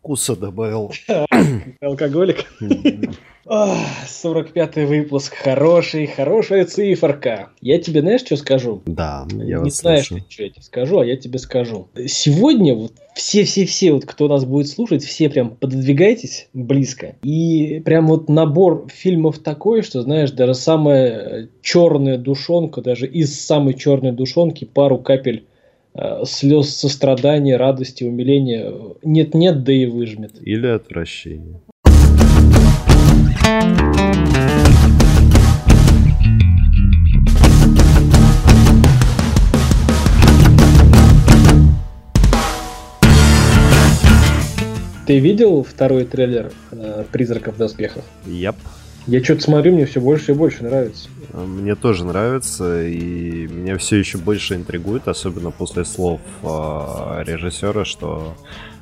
вкуса добавил. Алкоголик. 45-й выпуск. Хороший, хорошая циферка. Я тебе, знаешь, что скажу? Да, я Не знаешь, слышу. что я тебе скажу, а я тебе скажу. Сегодня вот все-все-все, вот кто нас будет слушать, все прям пододвигайтесь близко. И прям вот набор фильмов такой, что, знаешь, даже самая черная душонка, даже из самой черной душонки пару капель э, слез сострадания, радости, умиления нет-нет, да и выжмет. Или отвращения. Ты видел второй трейлер э, «Призраков в доспехах»? Yep. Я что-то смотрю, мне все больше и больше нравится. А, мне тоже нравится, и меня все еще больше интригует, особенно после слов э, режиссера, что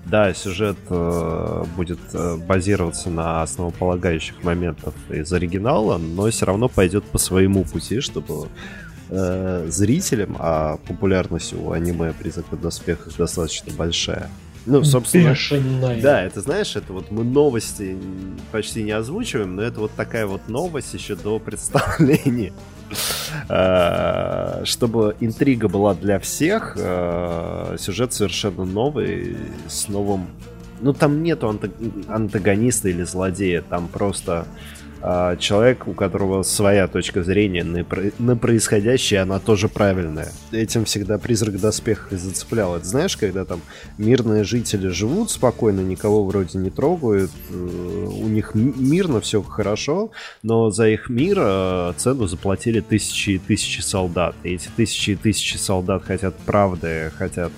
да, сюжет э, будет э, базироваться на основополагающих моментах из оригинала, но все равно пойдет по своему пути, чтобы э, зрителям, а популярность у аниме «Призрак в доспехах» достаточно большая, ну, собственно, Бешеная. да, это знаешь, это вот мы новости почти не озвучиваем, но это вот такая вот новость еще до представления. А, чтобы интрига была для всех, а, сюжет совершенно новый, с новым... Ну, там нету антагониста или злодея, там просто а, человек, у которого своя точка зрения на, на происходящее, она тоже правильная. Этим всегда призрак доспеха и зацеплял. Это знаешь, когда там мирные жители живут спокойно, никого вроде не трогают, э, у них мирно, все хорошо, но за их мир э, цену заплатили тысячи и тысячи солдат. И эти тысячи и тысячи солдат хотят правды, хотят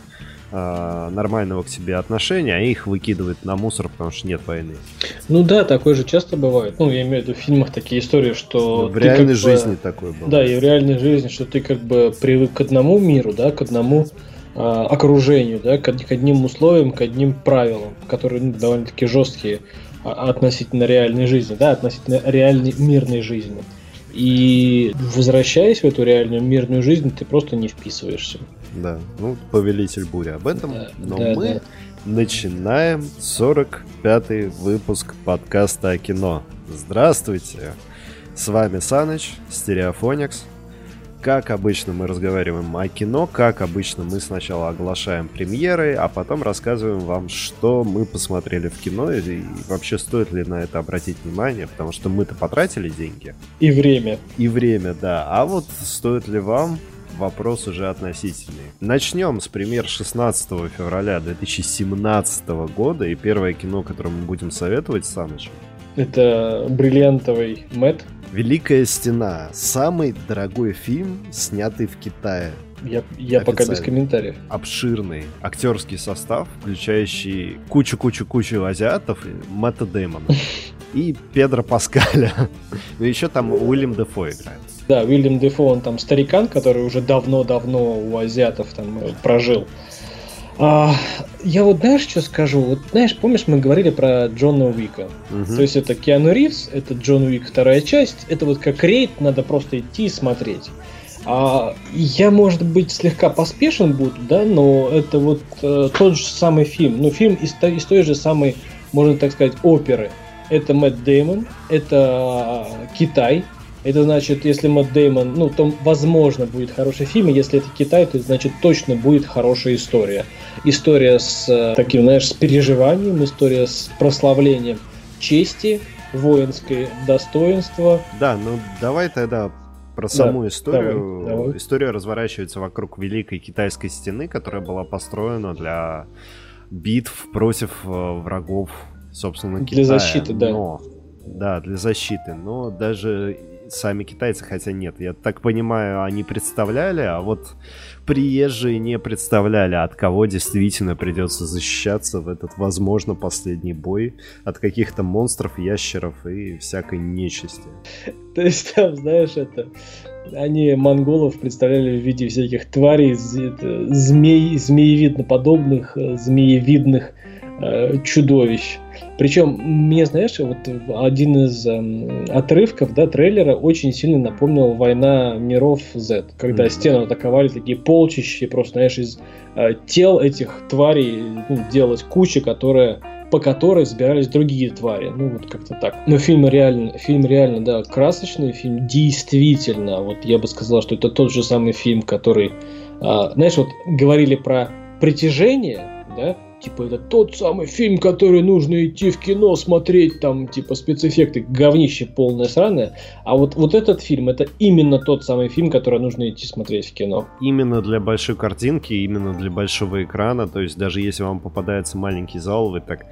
э, нормального к себе отношения, а их выкидывают на мусор, потому что нет войны. Ну да, такое же часто бывает. Ну, я имею в виду в фильмах такие истории, что... Ну, в реальной жизни бы, такое было. Да, и в реальной жизни, что ты как бы привык к одному миру, да, к одному э, окружению, да, к, к одним условиям, к одним правилам, которые ну, довольно-таки жесткие а, относительно реальной жизни, да, относительно реальной мирной жизни. И возвращаясь в эту реальную мирную жизнь, ты просто не вписываешься. Да, ну, повелитель бури об этом. Да, но да, мы да. начинаем 45-й выпуск подкаста о кино. Здравствуйте! С вами Саныч, Стереофоникс. Как обычно мы разговариваем о кино, как обычно мы сначала оглашаем премьеры, а потом рассказываем вам, что мы посмотрели в кино и, и вообще стоит ли на это обратить внимание, потому что мы-то потратили деньги. И время. И время, да. А вот стоит ли вам вопрос уже относительный. Начнем с премьер 16 февраля 2017 года. И первое кино, которое мы будем советовать, Саныч. Это «Бриллиантовый Мэтт». «Великая стена». Самый дорогой фильм, снятый в Китае. Я, я пока без комментариев. Обширный актерский состав, включающий кучу-кучу-кучу азиатов и Мэтта Дэймона. И Педро Паскаля. Ну еще там Уильям Дефо играет. Да, Уильям Дефо, он там старикан, который уже давно-давно у азиатов там э, прожил. А, я вот знаешь, что скажу? Вот знаешь, помнишь, мы говорили про Джона Уика. Угу. То есть это Киану Ривз, это Джон Уик вторая часть. Это вот как рейд, надо просто идти и смотреть. А, я, может быть, слегка поспешен буду, да, но это вот э, тот же самый фильм. Ну, фильм из, из той же самой, можно так сказать, оперы. Это Мэтт Деймон, это Китай, это значит, если Мэтт Деймон, ну, то, возможно, будет хороший фильм, и если это Китай, то, значит, точно будет хорошая история. История с э, таким, знаешь, с переживанием, история с прославлением чести, воинское достоинство. Да, ну, давай тогда про саму да, историю. Давай, давай. История разворачивается вокруг Великой Китайской стены, которая была построена для битв против э, врагов, собственно, Китая. Для защиты, да. Но, да, для защиты. Но даже сами китайцы, хотя нет, я так понимаю, они представляли, а вот приезжие не представляли, от кого действительно придется защищаться в этот, возможно, последний бой, от каких-то монстров, ящеров и всякой нечисти. То есть там, знаешь, это... Они монголов представляли в виде всяких тварей, змей, змеевидно подобных, э, змеевидных э, чудовищ. Причем, мне, знаешь, вот один из э, отрывков, да, трейлера очень сильно напомнил «Война миров Z», когда mm-hmm. стену атаковали такие полчища, просто, знаешь, из э, тел этих тварей ну, делалась куча, которая по которой сбирались другие твари. Ну, вот как-то так. Но фильм реально, фильм реально, да, красочный, фильм действительно, вот я бы сказал, что это тот же самый фильм, который, а, знаешь, вот говорили про притяжение, да, типа это тот самый фильм, который нужно идти в кино смотреть, там, типа спецэффекты, говнище полное сраное. А вот, вот этот фильм, это именно тот самый фильм, который нужно идти смотреть в кино. Именно для большой картинки, именно для большого экрана, то есть даже если вам попадается маленький зал, вы так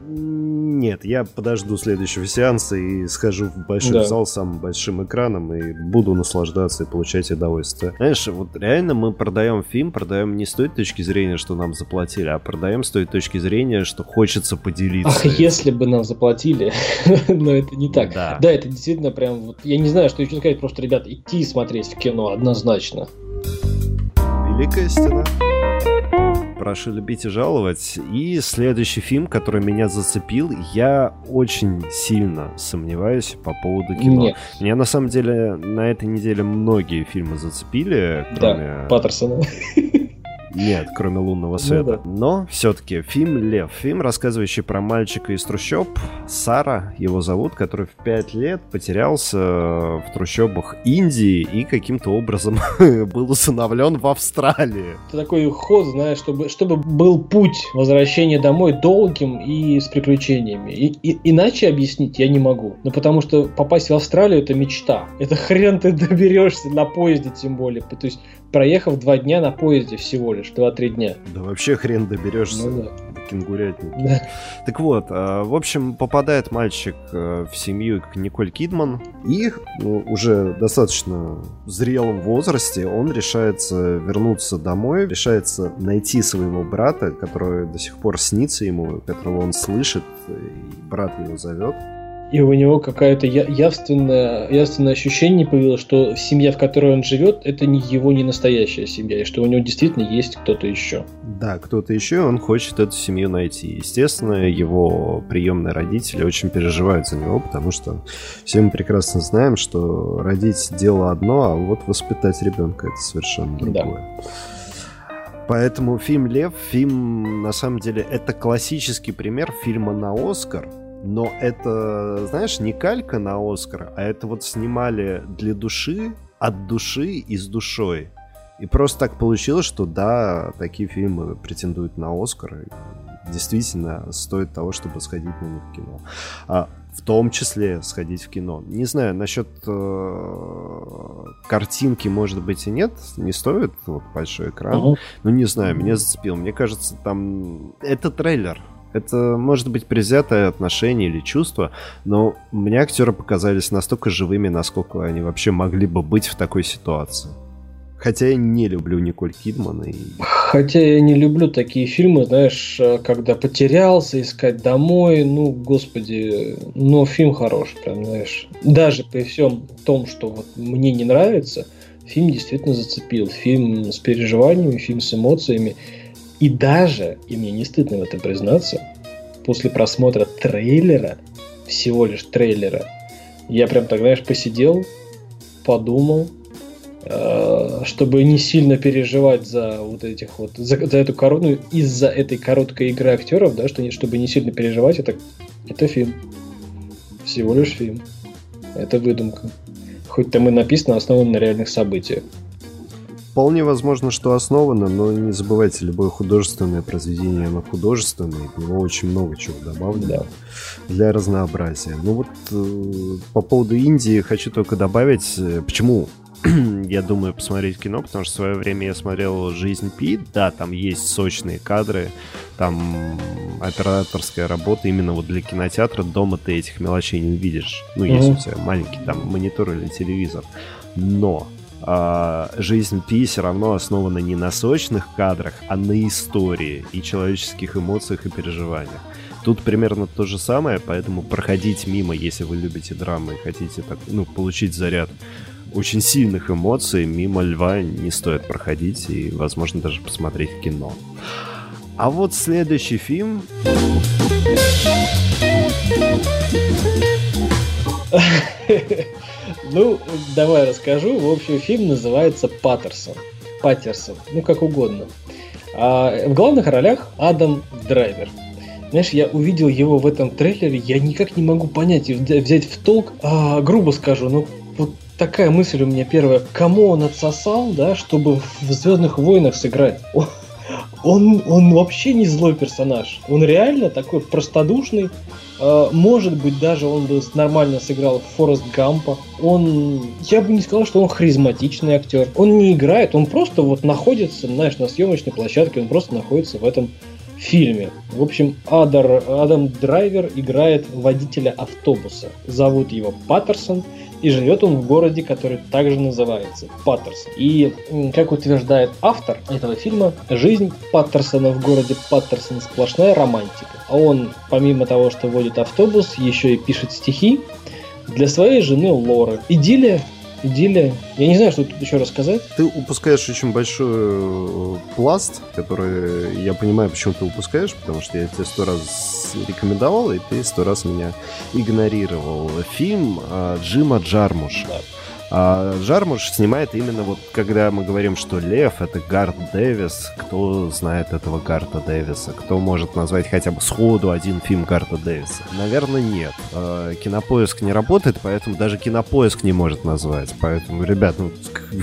нет, я подожду следующего сеанса и схожу в большой да. зал с самым большим экраном и буду наслаждаться и получать удовольствие. Знаешь, вот реально мы продаем фильм, продаем не с той точки зрения, что нам заплатили, а продаем с той точки зрения, что хочется поделиться. Ах, если бы нам заплатили, но это не так. Да. да, это действительно прям вот, я не знаю, что еще сказать, просто, ребят, идти смотреть в кино однозначно. Великая стена прошу любить и жаловать. И следующий фильм, который меня зацепил, я очень сильно сомневаюсь по поводу кино. Нет. Меня на самом деле на этой неделе многие фильмы зацепили, кроме... Да, Паттерсона. Нет, кроме лунного ну света. Ну, да. Но все-таки фильм Лев. Фильм, рассказывающий про мальчика из трущоб. Сара его зовут, который в пять лет потерялся в трущобах Индии и каким-то образом был усыновлен в Австралии. Это такой ход, знаешь, чтобы, чтобы был путь возвращения домой долгим и с приключениями. И, и, иначе объяснить я не могу. Ну, потому что попасть в Австралию это мечта. Это хрен ты доберешься на поезде тем более. То есть проехав два дня на поезде всего лишь, два-три дня. Да вообще хрен доберешься ну, да. до. Да. Так вот, а, в общем, попадает мальчик э, в семью к Николь Кидман, и ну, уже достаточно зрелом возрасте он решается вернуться домой, решается найти своего брата, который до сих пор снится ему, которого он слышит, и брат его зовет и у него какое-то явственное, явственное ощущение появилось, что семья, в которой он живет, это не его не настоящая семья, и что у него действительно есть кто-то еще. Да, кто-то еще, он хочет эту семью найти. Естественно, его приемные родители очень переживают за него, потому что все мы прекрасно знаем, что родить дело одно, а вот воспитать ребенка это совершенно другое. Да. Поэтому фильм «Лев», фильм, на самом деле, это классический пример фильма на «Оскар», но это, знаешь, не калька на Оскар, а это вот снимали для души, от души и с душой. И просто так получилось, что да, такие фильмы претендуют на Оскар. Действительно стоит того, чтобы сходить на них в кино. А, в том числе сходить в кино. Не знаю, насчет э, картинки, может быть, и нет. Не стоит вот, большой экран. Uh-huh. Ну, не знаю, меня зацепил. Мне кажется, там... Это трейлер. Это может быть презятое отношение или чувство, но мне актеры показались настолько живыми, насколько они вообще могли бы быть в такой ситуации. Хотя я не люблю Николь Кидман. И... Хотя я не люблю такие фильмы, знаешь, когда потерялся, искать домой. Ну, господи, но фильм хорош, прям, знаешь. Даже при всем том, что вот мне не нравится, фильм действительно зацепил. Фильм с переживаниями, фильм с эмоциями. И даже, и мне не стыдно в этом признаться, после просмотра трейлера, всего лишь трейлера, я прям так, знаешь, посидел, подумал, э, чтобы не сильно переживать за вот этих вот, за, за эту корону, из-за этой короткой игры актеров, да, что чтобы не сильно переживать, это, это фильм. Всего лишь фильм. Это выдумка. Хоть там и написано, основан на реальных событиях. Вполне возможно, что основано, но не забывайте, любое художественное произведение, оно художественное, в него очень много чего добавлено да. для разнообразия. Ну вот э, по поводу Индии хочу только добавить, э, почему я думаю посмотреть кино, потому что в свое время я смотрел «Жизнь Пи», да, там есть сочные кадры, там операторская работа именно вот для кинотеатра, дома ты этих мелочей не увидишь. Ну, mm-hmm. если у тебя маленький там монитор или телевизор. Но а, жизнь Пи все равно основана не на сочных кадрах, а на истории и человеческих эмоциях и переживаниях. Тут примерно то же самое, поэтому проходить мимо, если вы любите драмы и хотите так, ну, получить заряд очень сильных эмоций, мимо льва не стоит проходить и, возможно, даже посмотреть кино. А вот следующий фильм... Ну, давай расскажу. В общем, фильм называется «Паттерсон». Паттерсон, ну как угодно. А в главных ролях Адам Драйвер. Знаешь, я увидел его в этом трейлере, я никак не могу понять и взять в толк, а, грубо скажу, ну вот такая мысль у меня первая, кому он отсосал, да, чтобы в Звездных войнах сыграть? Он, он вообще не злой персонаж. Он реально такой простодушный. Э, может быть, даже он бы нормально сыграл Форест Гампа. Он, я бы не сказал, что он харизматичный актер. Он не играет, он просто вот находится, знаешь, на съемочной площадке, он просто находится в этом фильме. В общем, Адар, Адам Драйвер играет водителя автобуса. Зовут его Паттерсон. И живет он в городе, который также называется Паттерсон. И, как утверждает автор этого фильма, жизнь Паттерсона в городе Паттерсон сплошная романтика. А он, помимо того, что водит автобус, еще и пишет стихи для своей жены Лоры. Идиллия идиллия. Я не знаю, что тут еще рассказать. Ты упускаешь очень большой э, пласт, который я понимаю, почему ты упускаешь, потому что я тебе сто раз рекомендовал, и ты сто раз меня игнорировал. Фильм э, Джима Джармуша. Да. А Жармуш снимает именно вот, когда мы говорим, что Лев — это Гард Дэвис. Кто знает этого Гарта Дэвиса? Кто может назвать хотя бы сходу один фильм Гарта Дэвиса? Наверное, нет. А, кинопоиск не работает, поэтому даже Кинопоиск не может назвать. Поэтому, ребят, ну,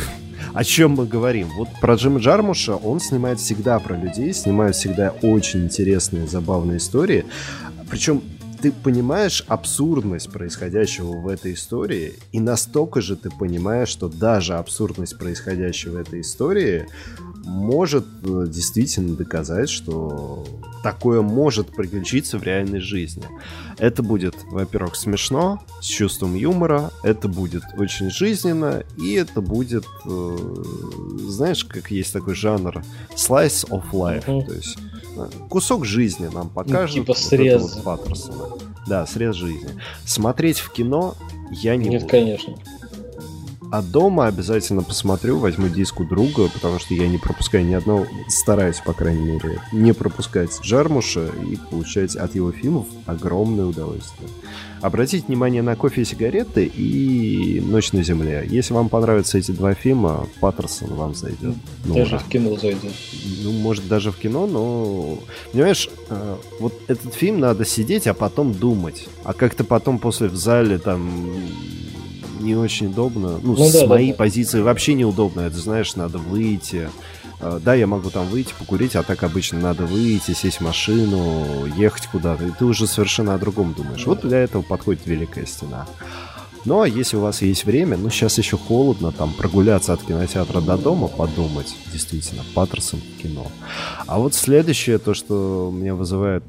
о чем мы говорим? Вот про Джима Джармуша он снимает всегда про людей, снимает всегда очень интересные, забавные истории. Причем ты понимаешь абсурдность происходящего в этой истории, и настолько же ты понимаешь, что даже абсурдность происходящего в этой истории может э, действительно доказать, что такое может приключиться в реальной жизни. Это будет, во-первых, смешно, с чувством юмора, это будет очень жизненно, и это будет, э, знаешь, как есть такой жанр slice of life, то есть кусок жизни нам покажет. Ну, типа срез. Вот Паттерсона. Да, срез жизни. Смотреть в кино я не Нет, буду. конечно. А дома обязательно посмотрю, возьму диск у друга, потому что я не пропускаю ни одного, стараюсь, по крайней мере, не пропускать Джармуша и получать от его фильмов огромное удовольствие. Обратите внимание на «Кофе и сигареты» и «Ночь на земле». Если вам понравятся эти два фильма, Паттерсон вам зайдет. Ну, даже в кино зайдет. Ну, может, даже в кино, но... Понимаешь, э, вот этот фильм надо сидеть, а потом думать. А как-то потом после в зале там не очень удобно. Ну, ну с да, моей да, позиции вообще неудобно. Это, знаешь, надо выйти. А, да, я могу там выйти, покурить, а так обычно надо выйти, сесть в машину, ехать куда-то. И ты уже совершенно о другом думаешь. Вот для этого подходит Великая Стена. Ну, а если у вас есть время, ну, сейчас еще холодно, там, прогуляться от кинотеатра до дома, подумать, действительно, Паттерсон кино. А вот следующее, то, что меня вызывает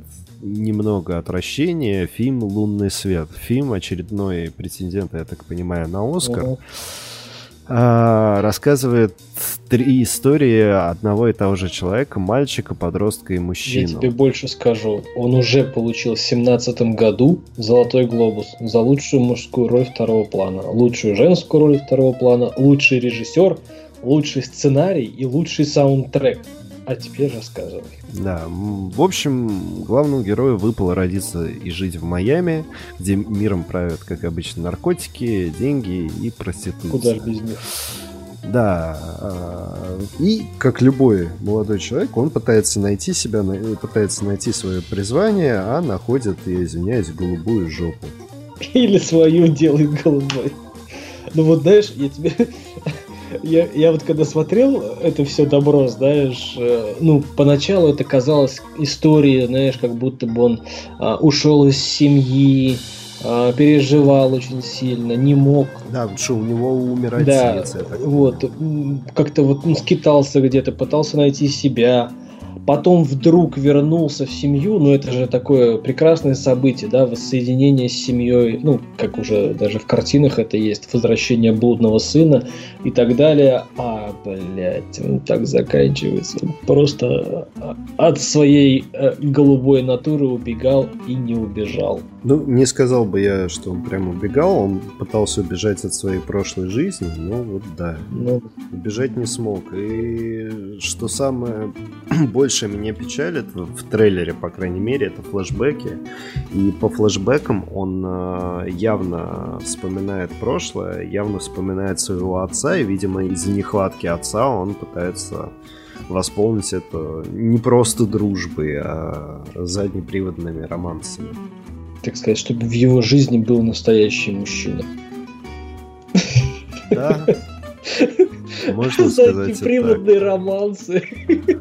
немного отвращения. Фильм «Лунный свет». Фильм очередной претендент, я так понимаю, на Оскар. А, рассказывает три истории одного и того же человека, мальчика, подростка и мужчину. Я тебе больше скажу. Он уже получил в 2017 году «Золотой глобус» за лучшую мужскую роль второго плана, лучшую женскую роль второго плана, лучший режиссер, лучший сценарий и лучший саундтрек. А теперь рассказывай. Да, в общем, главному герою выпало родиться и жить в Майами, где миром правят, как обычно, наркотики, деньги и проституция. Куда же без них? Да, а, и как любой молодой человек, он пытается найти себя, пытается найти свое призвание, а находит, я извиняюсь, голубую жопу. Или свою делает голубой. Ну вот знаешь, я тебе я, я вот когда смотрел это все добро, знаешь, э, ну, поначалу это казалось историей, знаешь, как будто бы он а, ушел из семьи, а, переживал очень сильно, не мог. Да, что у него умер да, отец. Вот, как-то вот он скитался где-то, пытался найти себя потом вдруг вернулся в семью, ну это же такое прекрасное событие, да, воссоединение с семьей, ну, как уже даже в картинах это есть, возвращение блудного сына и так далее. А, блядь, он так заканчивается. Просто а, от своей э, голубой натуры убегал и не убежал. Ну, не сказал бы я, что он прям убегал, он пытался убежать от своей прошлой жизни, но вот да, ну, убежать не смог. И что самое больше меня печалит в трейлере, по крайней мере, это флэшбэки. И по флэшбэкам он э, явно вспоминает прошлое, явно вспоминает своего отца, и, видимо, из-за нехватки отца он пытается восполнить это не просто дружбой, а заднеприводными романсами. Так сказать, чтобы в его жизни был настоящий мужчина. Да, можно сказать приводные романсы.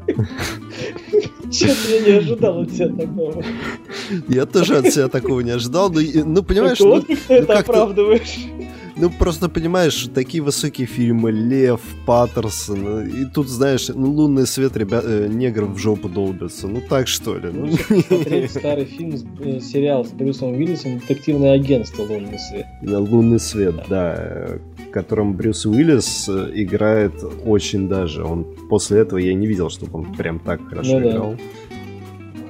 Честно, я не ожидал от тебя такого. Я тоже от себя такого не ожидал. Ну, ну понимаешь... Ну, ты это оправдываешь. Ну, просто понимаешь, такие высокие фильмы, Лев, Паттерсон, и тут, знаешь, ну, лунный свет ребят, э, негров в жопу долбятся. Ну, так что ли? Ну, смотреть старый фильм, э, сериал с Брюсом Уиллисом «Детективное агентство Лунный свет». Лунный свет, да, в котором Брюс Уиллис э, играет очень даже. Он после этого я не видел, чтобы он прям так хорошо ну, играл.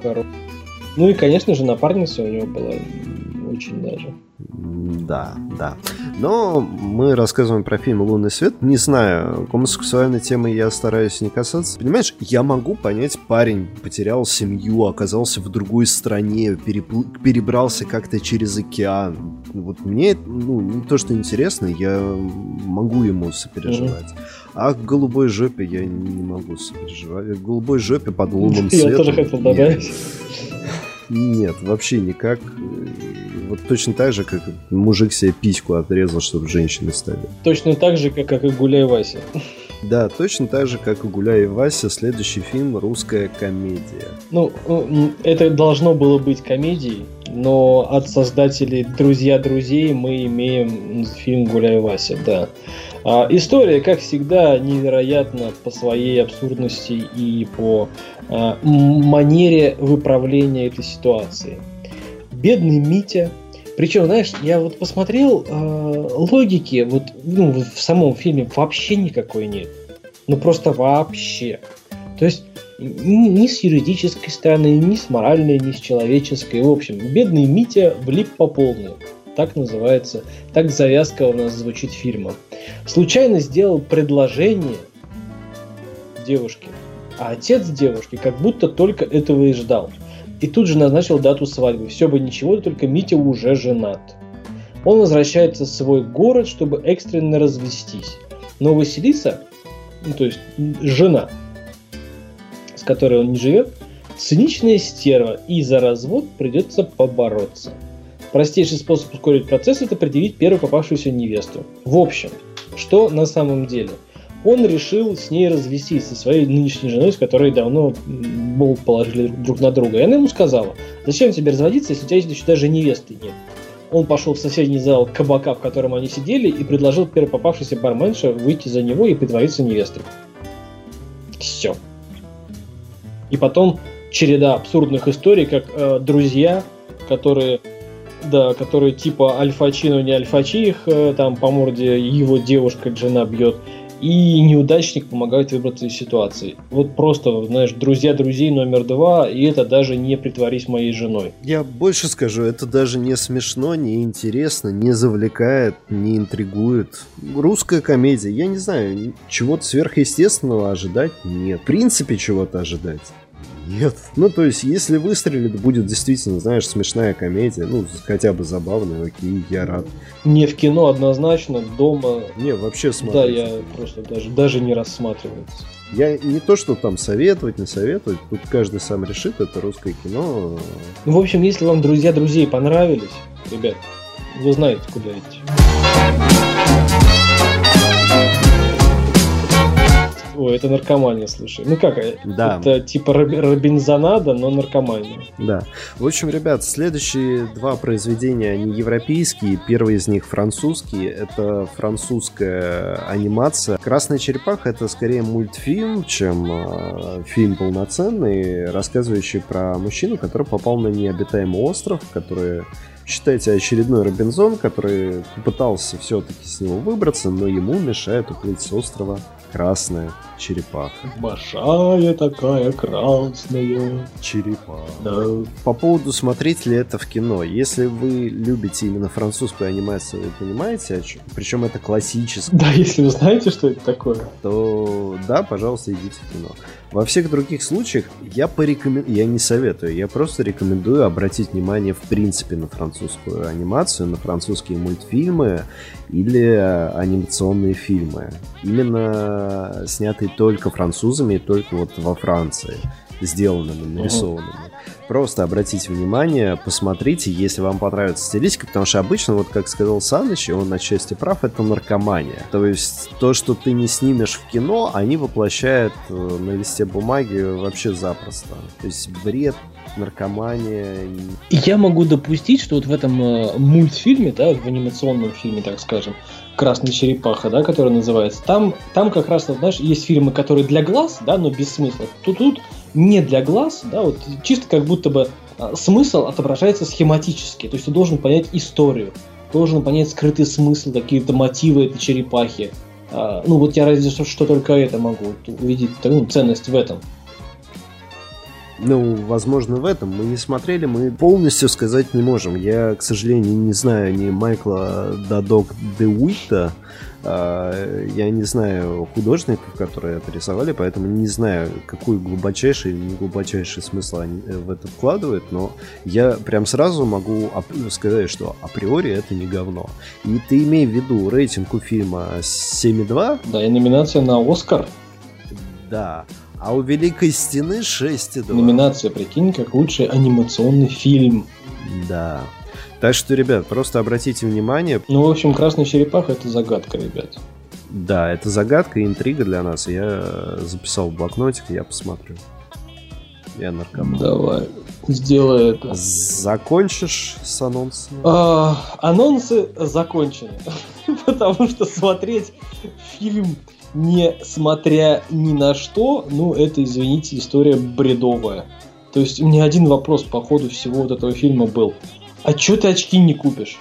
Да. Хоро... Ну и, конечно же, напарница у него была очень даже. Да, да. Но мы рассказываем про фильм «Лунный свет». Не знаю, гомосексуальной темы я стараюсь не касаться. Понимаешь, я могу понять, парень потерял семью, оказался в другой стране, перепл... перебрался как-то через океан. Вот мне, ну, не то, что интересно, я могу ему сопереживать. Mm-hmm. А к голубой жопе я не могу сопереживать. К голубой жопе под лунным светом. Я тоже хотел добавить. Нет, вообще никак. Вот точно так же, как мужик себе письку отрезал, чтобы женщины стали. Точно так же, как, как и Гуляй Вася. Да, точно так же, как и Гуляй и Вася, следующий фильм «Русская комедия». Ну, это должно было быть комедией, но от создателей «Друзья друзей» мы имеем фильм «Гуляй Вася», да. А, история, как всегда, невероятна по своей абсурдности и по манере выправления этой ситуации. Бедный Митя, причем, знаешь, я вот посмотрел, э, логики вот ну, в самом фильме вообще никакой нет. Ну просто вообще. То есть ни с юридической стороны, ни с моральной, ни с человеческой. В общем, бедный Митя влип по полной. Так называется, так завязка у нас звучит фильма. Случайно сделал предложение девушке, а отец девушки как будто только этого и ждал. И тут же назначил дату свадьбы. Все бы ничего, только Митя уже женат. Он возвращается в свой город, чтобы экстренно развестись. Но Василиса, ну, то есть жена, с которой он не живет, циничная стерва, и за развод придется побороться – Простейший способ ускорить процесс – это определить первую попавшуюся невесту. В общем, что на самом деле? Он решил с ней развестись, со своей нынешней женой, с которой давно болт положили друг на друга. И она ему сказала, зачем тебе разводиться, если у тебя еще даже невесты нет. Он пошел в соседний зал кабака, в котором они сидели, и предложил первой попавшейся барменше выйти за него и притвориться невестой. Все. И потом череда абсурдных историй, как э, друзья, которые да, который типа альфачино не альфачих, э, там по морде его девушка, жена бьет, и неудачник помогает выбраться из ситуации. Вот просто, знаешь, друзья друзей номер два, и это даже не притворись моей женой. Я больше скажу, это даже не смешно, не интересно, не завлекает, не интригует. Русская комедия, я не знаю, чего-то сверхъестественного ожидать нет. В принципе, чего-то ожидать нет. Ну, то есть, если выстрелит, будет действительно, знаешь, смешная комедия. Ну, хотя бы забавная, окей, я рад. Не в кино однозначно, дома. Не, вообще смотреть. Да, я просто даже, даже не рассматривается. Я не то, что там советовать, не советовать. Тут каждый сам решит, это русское кино. Ну, в общем, если вам друзья друзей понравились, ребят, вы знаете, куда идти. Ой, это наркомания, слушай. Ну как, э, да. это типа Робинзонада, но наркомания. Да. В общем, ребят, следующие два произведения, они европейские. Первый из них французский. Это французская анимация. «Красная черепаха» — это скорее мультфильм, чем э, фильм полноценный, рассказывающий про мужчину, который попал на необитаемый остров, который считайте, очередной Робинзон, который попытался все-таки с него выбраться, но ему мешает уплыть с острова красная черепаха. Большая такая красная черепаха. Да. По поводу смотреть ли это в кино. Если вы любите именно французскую анимацию, вы понимаете, о чем? Причем это классическое. Да, если вы знаете, что это такое. То да, пожалуйста, идите в кино. Во всех других случаях я порекомендую, я не советую, я просто рекомендую обратить внимание в принципе на французскую анимацию, на французские мультфильмы или анимационные фильмы. Именно снятые только французами и только вот во Франции сделанными, нарисованными. Просто обратите внимание, посмотрите, если вам понравится стилистика, потому что обычно, вот как сказал Саныч, и он отчасти прав, это наркомания. То есть то, что ты не снимешь в кино, они воплощают э, на листе бумаги вообще запросто. То есть бред, наркомания. Я могу допустить, что вот в этом э, мультфильме, да, в анимационном фильме, так скажем, Красная черепаха, да, который называется, там, там как раз, знаешь, есть фильмы, которые для глаз, да, но без смысла. Тут, тут не для глаз, да, вот чисто как будто бы а, смысл отображается схематически. То есть ты должен понять историю, должен понять скрытый смысл, какие-то мотивы этой черепахи. А, ну вот я разве что, что только это могу увидеть, ну, ценность в этом. Ну, возможно, в этом мы не смотрели, мы полностью сказать не можем. Я, к сожалению, не знаю ни Майкла Дадок Деуита, а, я не знаю художников, которые это рисовали, поэтому не знаю, какой глубочайший или не глубочайший смысл они э, в это вкладывают, но я прям сразу могу сказать, что априори это не говно. И ты имей в виду рейтинг у фильма 7,2. Да, и номинация на Оскар. Да. А у Великой Стены 6,2. Номинация, прикинь, как лучший анимационный фильм. Да. Так что, ребят, просто обратите внимание. Ну, в общем, Красная Черепаха это загадка, ребят. Да, это загадка и интрига для нас. Я записал в блокнотик, я посмотрю. Я наркоман. Давай, сделай это. Закончишь с анонсами? А, анонсы закончены. Потому что смотреть фильм не смотря ни на что, ну, это, извините, история бредовая. То есть у меня один вопрос по ходу всего вот этого фильма был – а чё ты очки не купишь?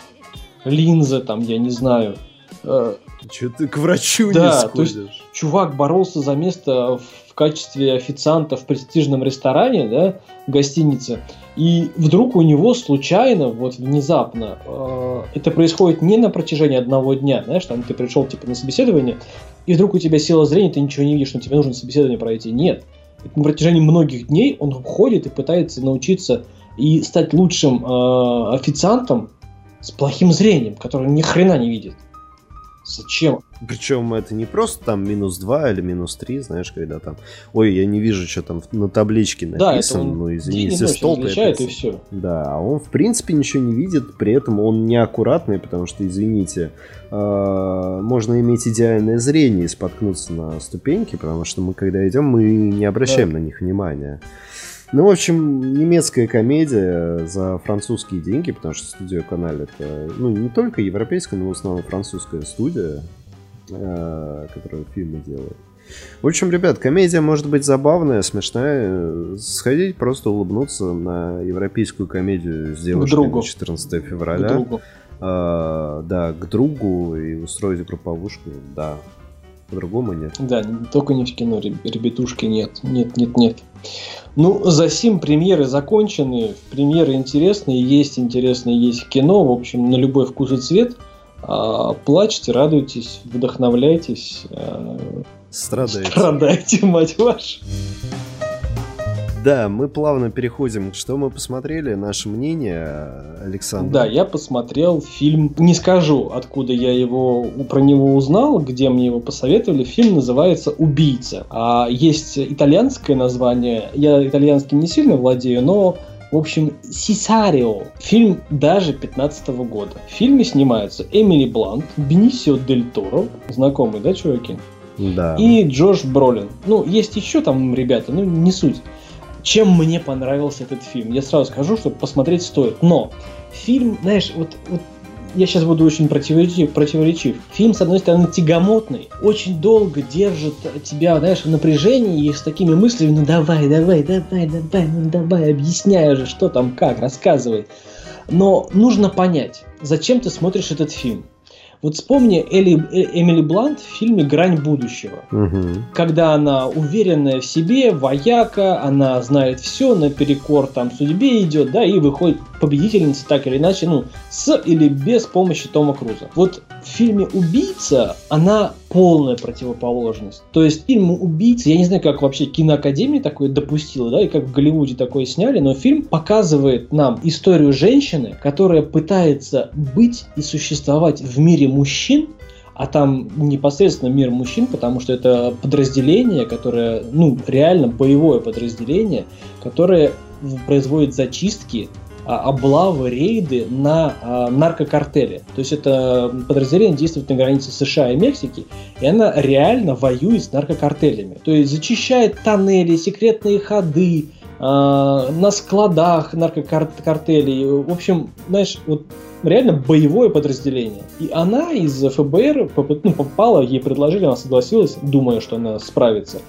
Линзы там, я не знаю. Э, чё ты к врачу да, не сходишь? То есть, чувак боролся за место в качестве официанта в престижном ресторане, да, гостинице, и вдруг у него случайно, вот внезапно, э, это происходит не на протяжении одного дня, знаешь, там ты пришел типа на собеседование, и вдруг у тебя сила зрения, ты ничего не видишь, но тебе нужно собеседование пройти. Нет. на протяжении многих дней он ходит и пытается научиться и стать лучшим э, официантом с плохим зрением, который ни хрена не видит. Зачем? Причем это не просто там минус 2 или минус 3, знаешь, когда там, ой, я не вижу, что там на табличке написано, да, ну извините, столб это... и все. Да, а он в принципе ничего не видит, при этом он неаккуратный, потому что, извините, э, можно иметь идеальное зрение и споткнуться на ступеньки, потому что мы когда идем, мы не обращаем да. на них внимания. Ну, в общем, немецкая комедия за французские деньги, потому что студия Каналь это, ну, не только европейская, но в основном французская студия, э, которая фильмы делает. В общем, ребят, комедия может быть забавная, смешная. Сходить, просто улыбнуться на европейскую комедию с девушкой на 14 февраля. К другу. А, да, к другу и устроить групповушку, да. По-другому нет. Да, только не в кино, ребятушки нет. Нет, нет, нет. Ну, за сим премьеры закончены, премьеры интересные, есть интересные, есть кино, в общем, на любой вкус и цвет. А, плачьте, радуйтесь, вдохновляйтесь. А, страдайте. Страдайте, мать вашу. Да, мы плавно переходим. Что мы посмотрели? Наше мнение, Александр? Да, я посмотрел фильм. Не скажу, откуда я его про него узнал, где мне его посоветовали. Фильм называется «Убийца». А есть итальянское название. Я итальянским не сильно владею, но в общем, Сисарио. Фильм даже 15 -го года. В фильме снимаются Эмили Блант, Бенисио Дель Торо. Знакомые, да, чуваки? Да. И Джош Бролин. Ну, есть еще там ребята, ну, не суть чем мне понравился этот фильм. Я сразу скажу, что посмотреть стоит. Но фильм, знаешь, вот, вот я сейчас буду очень противоречив, противоречив. Фильм, с одной стороны, тягомотный, очень долго держит тебя, знаешь, в напряжении и с такими мыслями, ну давай, давай, давай, давай, ну давай, объясняй же, что там, как, рассказывай. Но нужно понять, зачем ты смотришь этот фильм. Вот вспомни Эли, э, Эмили Блант в фильме «Грань будущего». Угу. Когда она уверенная в себе, вояка, она знает все, наперекор там судьбе идет, да, и выходит победительница так или иначе, ну, с или без помощи Тома Круза. Вот в фильме «Убийца» она полная противоположность. То есть фильм «Убийца», я не знаю, как вообще киноакадемия такое допустила, да, и как в Голливуде такое сняли, но фильм показывает нам историю женщины, которая пытается быть и существовать в мире мужчин, а там непосредственно мир мужчин, потому что это подразделение, которое, ну, реально боевое подразделение, которое производит зачистки облавы, рейды на а, наркокартели. То есть это подразделение действует на границе США и Мексики, и она реально воюет с наркокартелями. То есть зачищает тоннели, секретные ходы, а, на складах наркокартелей. В общем, знаешь, вот реально боевое подразделение. И она из ФБР ну, попала, ей предложили, она согласилась, думая, что она справится.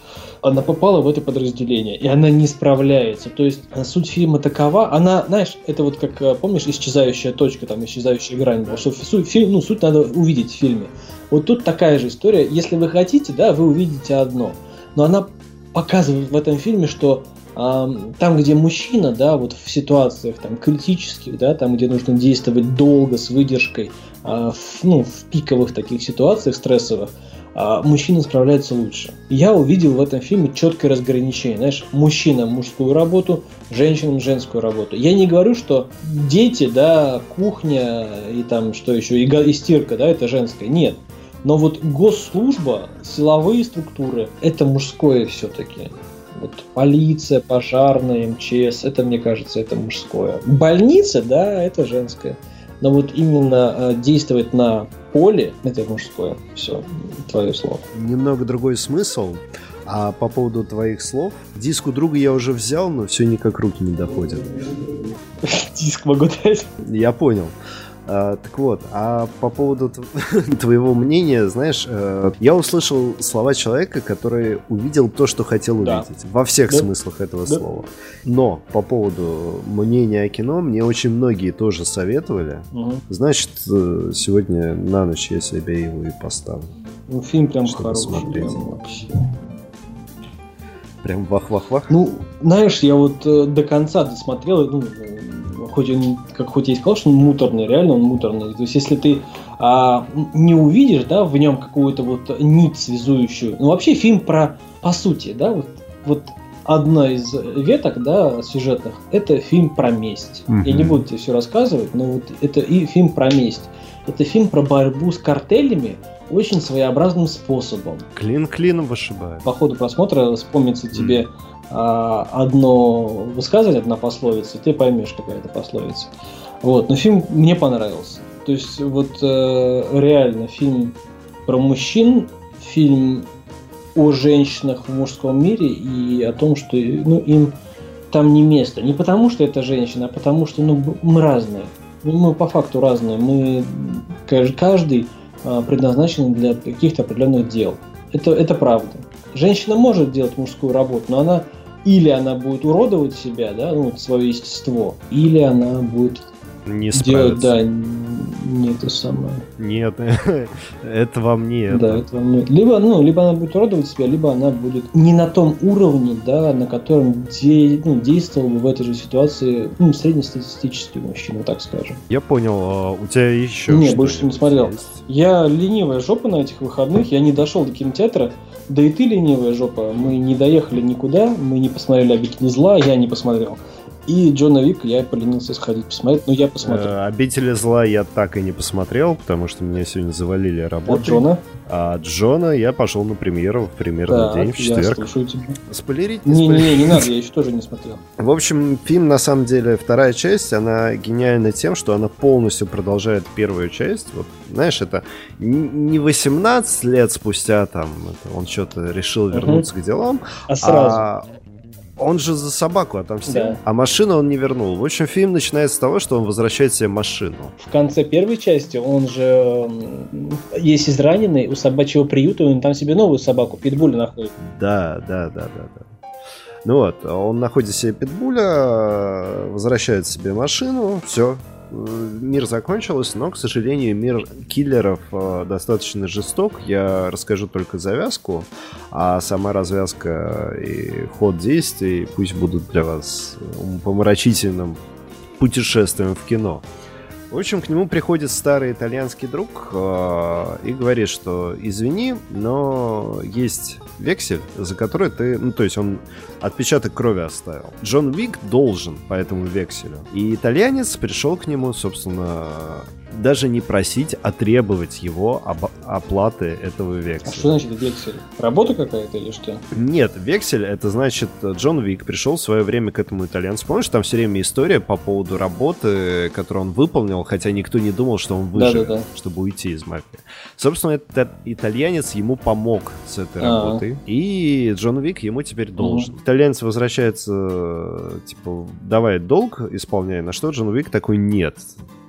Она попала в это подразделение, и она не справляется. То есть э, суть фильма такова, она, знаешь, это вот как, э, помнишь, исчезающая точка, там, исчезающая грань, что суть, фильм, ну, суть надо увидеть в фильме. Вот тут такая же история. Если вы хотите, да, вы увидите одно. Но она показывает в этом фильме, что там, где мужчина, да, вот в ситуациях там критических, да, там, где нужно действовать долго, с выдержкой, а, в, ну, в пиковых таких ситуациях стрессовых, а, мужчина справляется лучше. Я увидел в этом фильме четкое разграничение. Знаешь, мужчина мужскую работу, женщина женскую работу. Я не говорю, что дети, да, кухня и там что еще, и, и стирка, да, это женское. Нет. Но вот госслужба, силовые структуры, это мужское все-таки. Вот полиция, пожарная, МЧС, это, мне кажется, это мужское. Больница, да, это женское. Но вот именно э, действовать на поле, это мужское. Все, твое слово. Немного другой смысл. А по поводу твоих слов, диск у друга я уже взял, но все никак руки не доходят. Диск могу дать. Я понял. А, так вот, а по поводу твоего мнения, знаешь, э, я услышал слова человека, который увидел то, что хотел увидеть. Да. Во всех да. смыслах этого да. слова. Но по поводу мнения о кино мне очень многие тоже советовали. Угу. Значит, э, сегодня на ночь я себе его и поставлю. Ну, фильм прям хороший. Прям вообще. Прям вах-вах-вах? Ну, знаешь, я вот э, до конца досмотрел, ну, хоть он, как хоть я и сказал, что он муторный, реально он муторный. То есть, если ты а, не увидишь, да, в нем какую-то вот нить связующую, ну, вообще фильм про, по сути, да, вот, вот одна из веток, да, сюжетных, это фильм про месть. Mm-hmm. Я не буду тебе все рассказывать, но вот это и фильм про месть. Это фильм про борьбу с картелями очень своеобразным способом. Клин клином вышибает. По ходу просмотра вспомнится mm. тебе а, одно высказывание, одна пословица, и ты поймешь, какая это пословица. Вот, но фильм мне понравился. То есть вот э, реально фильм про мужчин, фильм о женщинах в мужском мире и о том, что ну, им там не место. Не потому, что это женщина, а потому, что ну, мы разные. Ну, мы по факту разные. Мы каждый а, предназначен для каких-то определенных дел. Это, это правда. Женщина может делать мужскую работу, но она или она будет уродовать себя, да, ну, свое естество, или она будет не делать, да, не это самое. Нет, это вам не это. Да, это вам не Либо, ну, либо она будет уродовать себя, либо она будет не на том уровне, да, на котором де, ну, действовал бы в этой же ситуации ну, среднестатистический мужчина, так скажем. Я понял, а у тебя еще Не, больше не смотрел. Есть? Я ленивая жопа на этих выходных, я не дошел до кинотеатра, да и ты ленивая жопа. Мы не доехали никуда, мы не посмотрели «Обитель зла», я не посмотрел. И Джона Вик я поленился сходить посмотреть, но я посмотрел. Э, Обители зла я так и не посмотрел, потому что меня сегодня завалили работу. А Джона? А Джона я пошел на премьеру в премьерный да, день, в четверг. Я слушаю тебя. Спойлерить? Не, не, не, не надо, я еще тоже не смотрел. В общем, фильм, на самом деле, вторая часть, она гениальна тем, что она полностью продолжает первую часть. Вот, знаешь, это не 18 лет спустя, там, он что-то решил вернуться к делам, а сразу. Он же за собаку отомстил, да. а машину он не вернул. В общем, фильм начинается с того, что он возвращает себе машину. В конце первой части он же есть израненный у собачьего приюта, он там себе новую собаку, питбуля находит. Да, да, да, да, да. Ну вот, он находит себе питбуля, возвращает себе машину, все, мир закончился, но, к сожалению, мир киллеров э, достаточно жесток. Я расскажу только завязку, а сама развязка и ход действий пусть будут для вас помрачительным путешествием в кино. В общем, к нему приходит старый итальянский друг э, и говорит, что извини, но есть вексель, за который ты... Ну, то есть он отпечаток крови оставил. Джон Вик должен по этому векселю. И итальянец пришел к нему, собственно, даже не просить, а требовать его об оплаты этого векселя. А что значит вексель? Работа какая-то или что? Нет, вексель это значит Джон Вик пришел в свое время к этому итальянцу. Помнишь, там все время история по поводу работы, которую он выполнил, хотя никто не думал, что он выживет, да, да, да. чтобы уйти из мафии. Собственно, этот итальянец ему помог с этой А-а-а. работой, и Джон Вик ему теперь должен. Угу. Итальянец возвращается, типа, давай долг исполняй, на что Джон Вик такой, нет,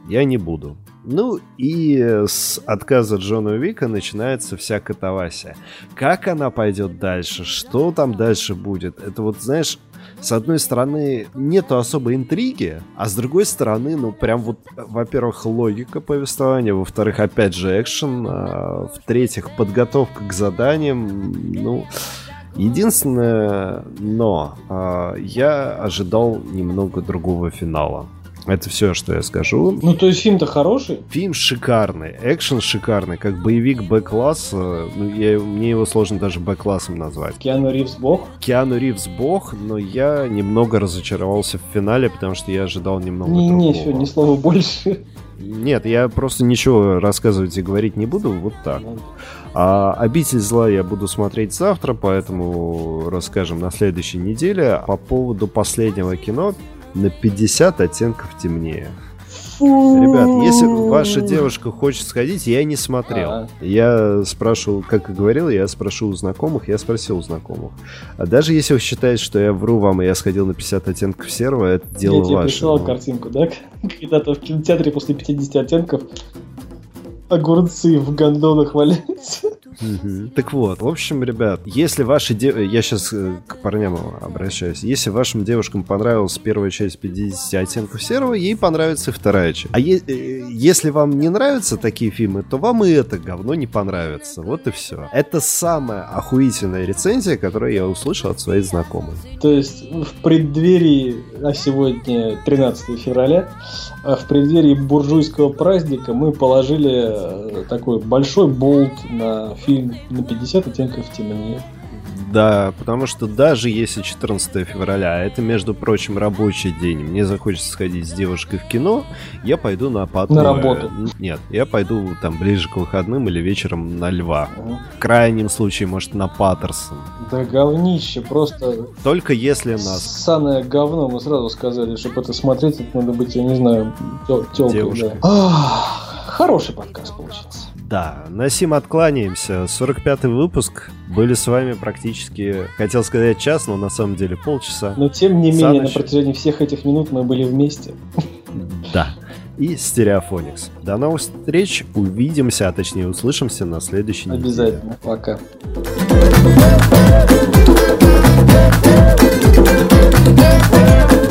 я не буду. Ну и с отказа Джона Уика начинается вся катавасия. Как она пойдет дальше? Что там дальше будет? Это вот, знаешь, с одной стороны, нету особой интриги, а с другой стороны, ну, прям вот, во-первых, логика повествования, во-вторых, опять же, экшен, а, в-третьих, подготовка к заданиям, ну... Единственное, но э, я ожидал немного другого финала. Это все, что я скажу. Ну, то есть фильм-то хороший? Фильм шикарный, экшен шикарный, как боевик Б-класса. Ну, я, мне его сложно даже Б-классом назвать. Киану Ривз бог? Киану Ривз бог, но я немного разочаровался в финале, потому что я ожидал немного не, другого. Не, все, ни слова больше. Нет, я просто ничего рассказывать и говорить не буду, вот так. А «Обитель зла» я буду смотреть завтра, поэтому расскажем на следующей неделе. По поводу последнего кино, на 50 оттенков темнее. Ребят, если ваша девушка хочет сходить, я не смотрел. А-а. Я спрашивал, как и говорил, я спрошу у знакомых, я спросил у знакомых. А даже если вы считаете, что я вру вам, и я сходил на 50 оттенков серого, это дело ваше. Я тебе присылал картинку, да? Когда-то в кинотеатре после 50 оттенков огурцы в гондонах валяются. Так вот, в общем, ребят, если ваши дев... я сейчас э, к парням обращаюсь, если вашим девушкам понравилась первая часть 50 оттенков серого, ей понравится и вторая часть. А е... Э, если вам не нравятся такие фильмы, то вам и это говно не понравится. Вот и все. Это самая охуительная рецензия, которую я услышал от своей знакомой. То есть в преддверии, а сегодня 13 февраля, а в преддверии буржуйского праздника мы положили э, такой большой болт на фильм на 50 оттенков темнее. Да, потому что даже если 14 февраля, а это, между прочим, рабочий день, мне захочется сходить с девушкой в кино, я пойду на потное. На работу? Нет, я пойду там ближе к выходным или вечером на Льва. Угу. В крайнем случае, может, на Паттерсон. Да говнище, просто... Только если нас... Саное говно, мы сразу сказали, чтобы это смотреть, это надо быть, я не знаю, тёлкой. Да. Хороший подкаст получился. Да, на сим откланяемся. 45-й выпуск. Были с вами практически, хотел сказать час, но на самом деле полчаса. Но тем не менее, на протяжении всех этих минут мы были вместе. Да. И Стереофоникс. До новых встреч. Увидимся, а точнее услышимся на следующей неделе. Обязательно. Пока. Yeah.